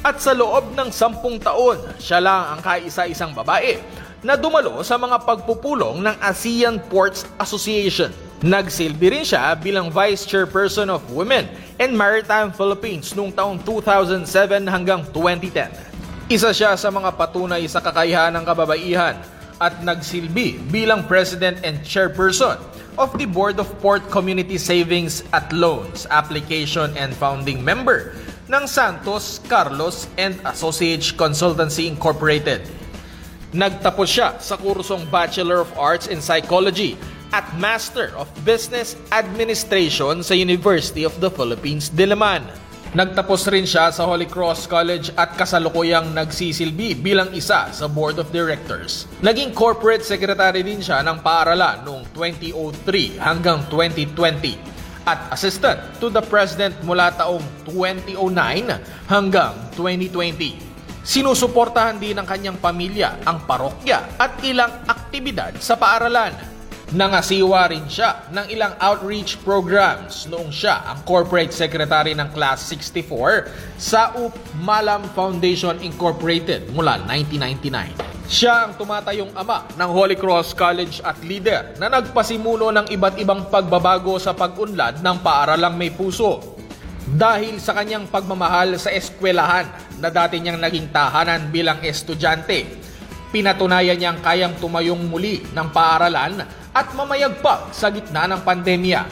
At sa loob ng sampung taon, siya lang ang kaisa-isang babae na dumalo sa mga pagpupulong ng ASEAN Ports Association. Nagsilbi rin siya bilang Vice Chairperson of Women and Maritime Philippines noong taong 2007 hanggang 2010. Isa siya sa mga patunay sa kakayahan ng kababaihan at nagsilbi bilang President and Chairperson of the Board of Port Community Savings at Loans Application and Founding Member ng Santos, Carlos and Associates Consultancy Incorporated. Nagtapos siya sa kursong Bachelor of Arts in Psychology at Master of Business Administration sa University of the Philippines, Diliman. Nagtapos rin siya sa Holy Cross College at kasalukuyang nagsisilbi bilang isa sa Board of Directors. Naging Corporate Secretary din siya ng paaralan noong 2003 hanggang 2020 at Assistant to the President mula taong 2009 hanggang 2020. Sinusuportahan din ng kanyang pamilya ang parokya at ilang aktibidad sa paaralan. Nangasiwa rin siya ng ilang outreach programs noong siya ang corporate secretary ng Class 64 sa UP Malam Foundation Incorporated mula 1999. Siya ang tumatayong ama ng Holy Cross College at leader na nagpasimuno ng iba't ibang pagbabago sa pag-unlad ng paaralang may puso. Dahil sa kanyang pagmamahal sa eskwelahan na dati niyang naging tahanan bilang estudyante, pinatunayan niyang kayang tumayong muli ng paaralan at mamayagpag sa gitna ng pandemya.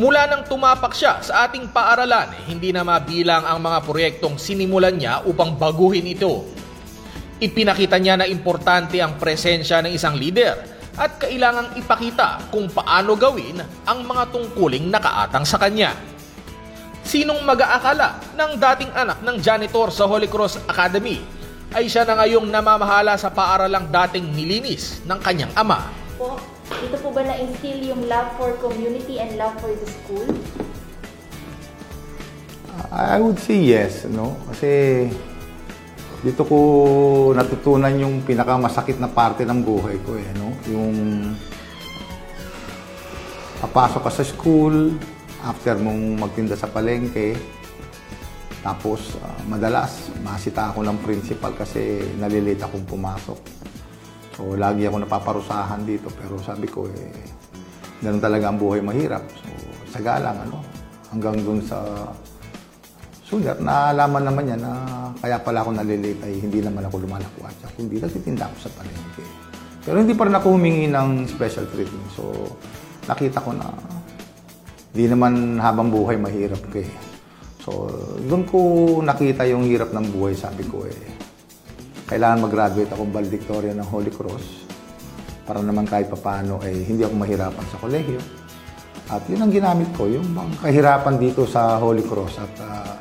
Mula nang tumapak siya sa ating paaralan, hindi na mabilang ang mga proyektong sinimulan niya upang baguhin ito. Ipinakita niya na importante ang presensya ng isang leader at kailangang ipakita kung paano gawin ang mga tungkuling nakaatang sa kanya. Sinong mag-aakala ng dating anak ng janitor sa Holy Cross Academy ay siya na ngayong namamahala sa paaralang dating nilinis ng kanyang ama. Po, dito po ba na-instill yung love for community and love for the school? I would say yes, no? Kasi dito ko natutunan yung pinakamasakit na parte ng buhay ko eh, no? Yung papasok ka sa school, after mong magtinda sa palengke, Tapos, ah, madalas, masita ako ng principal kasi nalilate akong pumasok. So, lagi ako napaparusahan dito. Pero sabi ko, eh, ganun talaga ang buhay mahirap. So, sagalang, ano, hanggang dun sa sunder, naalaman naman niya na kaya pala ako nalilate ay hindi naman ako lumalakwatsa, kundi nagtitinda ako sa palengke. Pero hindi pa rin ako humingi ng special treatment. So, nakita ko na hindi naman habang buhay mahirap ko eh. So, doon ko nakita yung hirap ng buhay, sabi ko eh, kailangan mag-graduate akong valedictorian ng Holy Cross para naman kahit papano eh, hindi ako mahirapan sa kolehiyo. At yun ang ginamit ko, yung mga kahirapan dito sa Holy Cross. At ah,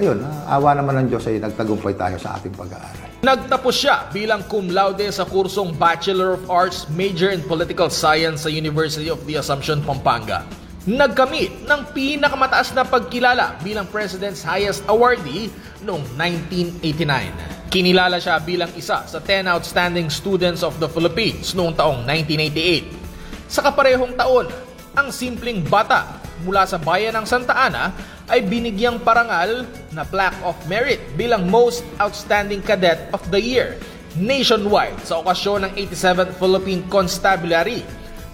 ayun, ah, awa naman ng Diyos ay nagtagumpay tayo sa ating pag-aaral. Nagtapos siya bilang cum laude sa kursong Bachelor of Arts Major in Political Science sa University of the Assumption, Pampanga. Nagkamit ng pinakamataas na pagkilala bilang President's Highest Awardee noong 1989. Kinilala siya bilang isa sa 10 outstanding students of the Philippines noong taong 1988. Sa kaparehong taon, ang simpleng bata mula sa bayan ng Santa Ana ay binigyang parangal na Plaque of Merit bilang Most Outstanding Cadet of the Year nationwide sa okasyon ng 87th Philippine Constabulary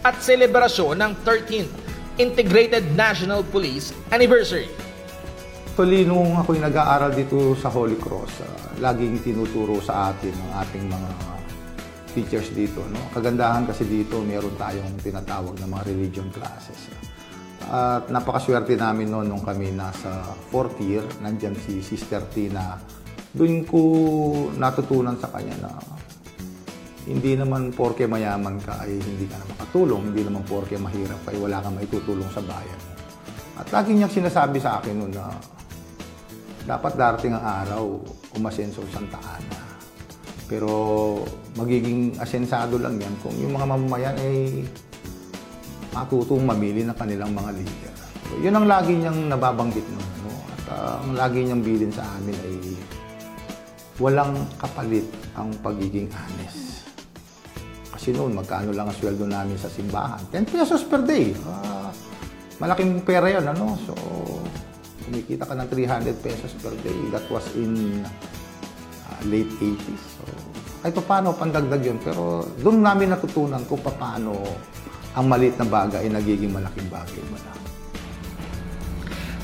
at selebrasyon ng 13th Integrated National Police Anniversary. Actually, nung ako'y nag-aaral dito sa Holy Cross, ah, laging tinuturo sa atin ng ating mga teachers dito. No? Kagandahan kasi dito, meron tayong tinatawag na mga religion classes. At napakaswerte namin noon nung kami nasa fourth year, nandyan si Sister Tina. Doon ko natutunan sa kanya na hindi naman porke mayaman ka ay hindi ka na makatulong, hindi naman porke mahirap ay wala kang maitutulong sa bayan. At lagi niyang sinasabi sa akin noon na dapat darating ang araw umasenso sa Santa Ana. Pero magiging asensado lang yan kung yung mga mamamayan ay matutong mamili ng kanilang mga leader. So, yun ang lagi niyang nababanggit noon. No? At uh, ang lagi niyang bilin sa amin ay walang kapalit ang pagiging honest. Kasi noon, magkano lang ang sweldo namin sa simbahan? 10 pesos per day. Ah, malaking pera yun, ano? So, kumikita ka ng 300 pesos per day. That was in uh, late 80s. So, kahit pa paano, pandagdag yun. Pero doon namin natutunan kung paano ang maliit na bagay ay nagiging malaking bagay mo na.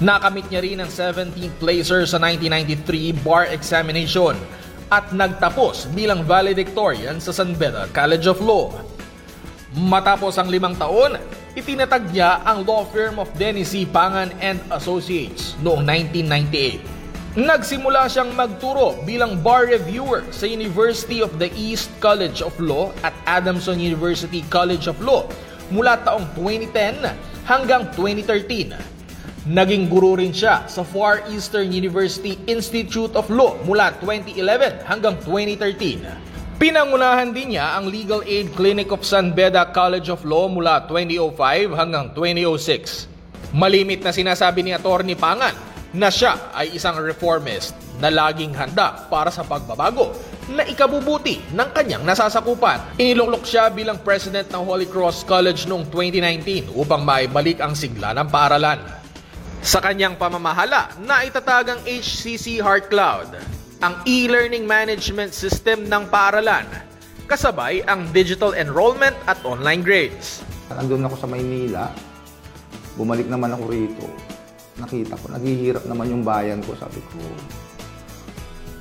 Nakamit niya rin ang 17th placer sa 1993 bar examination at nagtapos bilang valedictorian sa San Beda College of Law. Matapos ang limang taon, itinatag niya ang law firm of Dennis C. Pangan and Associates noong 1998. Nagsimula siyang magturo bilang bar reviewer sa University of the East College of Law at Adamson University College of Law mula taong 2010 hanggang 2013. Naging guro rin siya sa Far Eastern University Institute of Law mula 2011 hanggang 2013. Pinangunahan din niya ang Legal Aid Clinic of San Beda College of Law mula 2005 hanggang 2006. Malimit na sinasabi ni Attorney Pangan na siya ay isang reformist na laging handa para sa pagbabago na ikabubuti ng kanyang nasasakupan. Iniluklok siya bilang president ng Holy Cross College noong 2019 upang maibalik ang sigla ng paaralan. Sa kanyang pamamahala, naitatag ang HCC Heart Cloud, ang e-learning management system ng paaralan, kasabay ang digital enrollment at online grades. Nandun ako sa Maynila, bumalik naman ako rito. Nakita ko, naghihirap naman yung bayan ko. Sabi ko,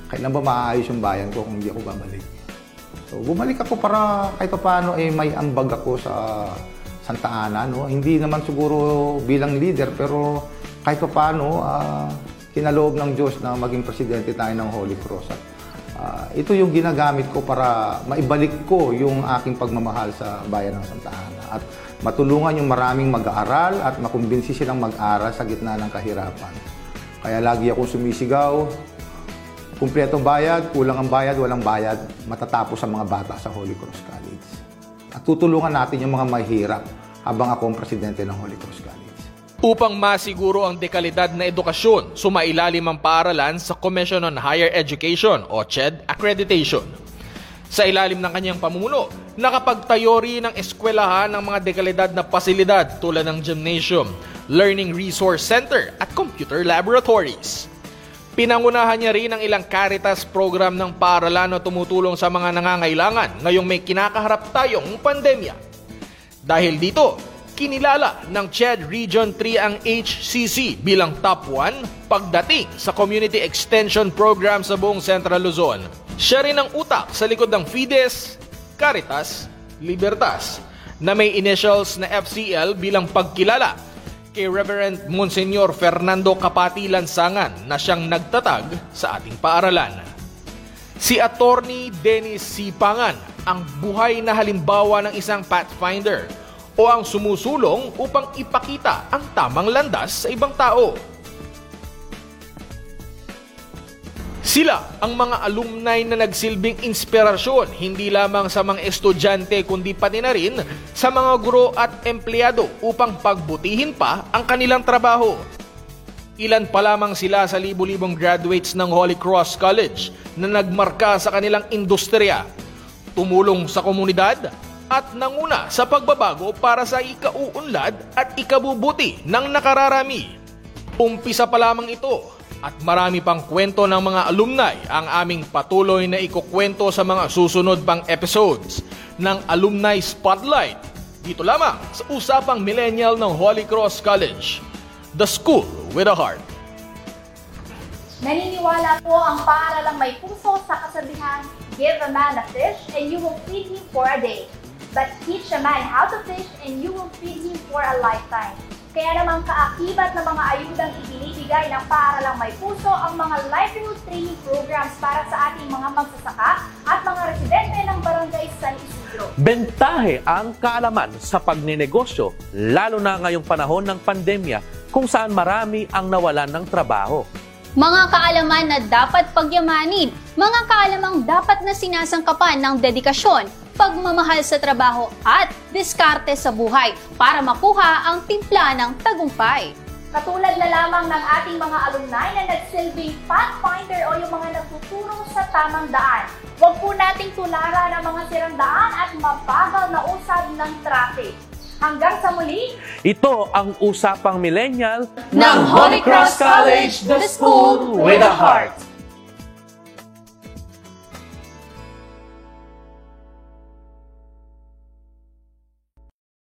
kailan ba maayos yung bayan ko kung hindi ako babalik? So, bumalik ako para kahit pa paano eh, may ambag ako sa Santa Ana. No? Hindi naman siguro bilang leader, pero kahit pa paano, uh, kinaloob ng Diyos na maging presidente tayo ng Holy Cross. At, uh, ito yung ginagamit ko para maibalik ko yung aking pagmamahal sa bayan ng Santa Ana. At matulungan yung maraming mag-aaral at makumbinsi silang mag-aral sa gitna ng kahirapan. Kaya lagi akong sumisigaw, kumpleto bayad, kulang ang bayad, walang bayad, matatapos ang mga bata sa Holy Cross College. At tutulungan natin yung mga mahirap habang ako ang presidente ng Holy Cross College. Upang masiguro ang dekalidad na edukasyon, sumailalim ang paaralan sa Commission on Higher Education o CHED accreditation. Sa ilalim ng kanyang pamumuno, nakapagtayo rin ng eskwelahan ng mga dekalidad na pasilidad tulad ng gymnasium, learning resource center at computer laboratories. Pinangunahan niya rin ang ilang Caritas program ng paaralan na tumutulong sa mga nangangailangan ngayong may kinakaharap tayong pandemya. Dahil dito, kinilala ng CHED Region 3 ang HCC bilang top 1 pagdating sa Community Extension Program sa buong Central Luzon. Siya rin ang utak sa likod ng Fides, Caritas, Libertas na may initials na FCL bilang pagkilala kay Reverend Monsignor Fernando Kapati Lansangan na siyang nagtatag sa ating paaralan. Si Attorney Dennis Sipangan ang buhay na halimbawa ng isang pathfinder o ang sumusulong upang ipakita ang tamang landas sa ibang tao. Sila ang mga alumni na nagsilbing inspirasyon hindi lamang sa mga estudyante kundi pati na rin sa mga guro at empleyado upang pagbutihin pa ang kanilang trabaho. Ilan pa lamang sila sa libu-libong graduates ng Holy Cross College na nagmarka sa kanilang industriya, tumulong sa komunidad at nanguna sa pagbabago para sa ikauunlad at ikabubuti ng nakararami. Umpisa pa lamang ito at marami pang kwento ng mga alumni ang aming patuloy na ikukwento sa mga susunod pang episodes ng Alumni Spotlight dito lamang sa Usapang Millennial ng Holy Cross College, the school with a heart. Naniniwala po ang paaralang may puso sa kasabihan, Give a man a fish and you will feed him for a day. But teach a man how to fish and you will feed him for a lifetime. Kaya naman kaakibat ng mga ayudang ibinibigay ng paaralang may puso ang mga livelihood training programs para sa ating mga magsasaka at mga residente ng barangay San Isidro. Bentahe ang kaalaman sa pagnenegosyo, lalo na ngayong panahon ng pandemya kung saan marami ang nawalan ng trabaho. Mga kaalaman na dapat pagyamanin, mga kaalamang dapat na sinasangkapan ng dedikasyon, pagmamahal sa trabaho at diskarte sa buhay para makuha ang timpla ng tagumpay. Katulad na lamang ng ating mga alumni na nagsilbing pathfinder o yung mga nagtuturo sa tamang daan. Huwag po nating tularan ang mga sirang daan at mabagal na usad ng traffic. Hanggang sa muli, Ito ang Usapang Millennial ng Holy Cross College, the school with a heart.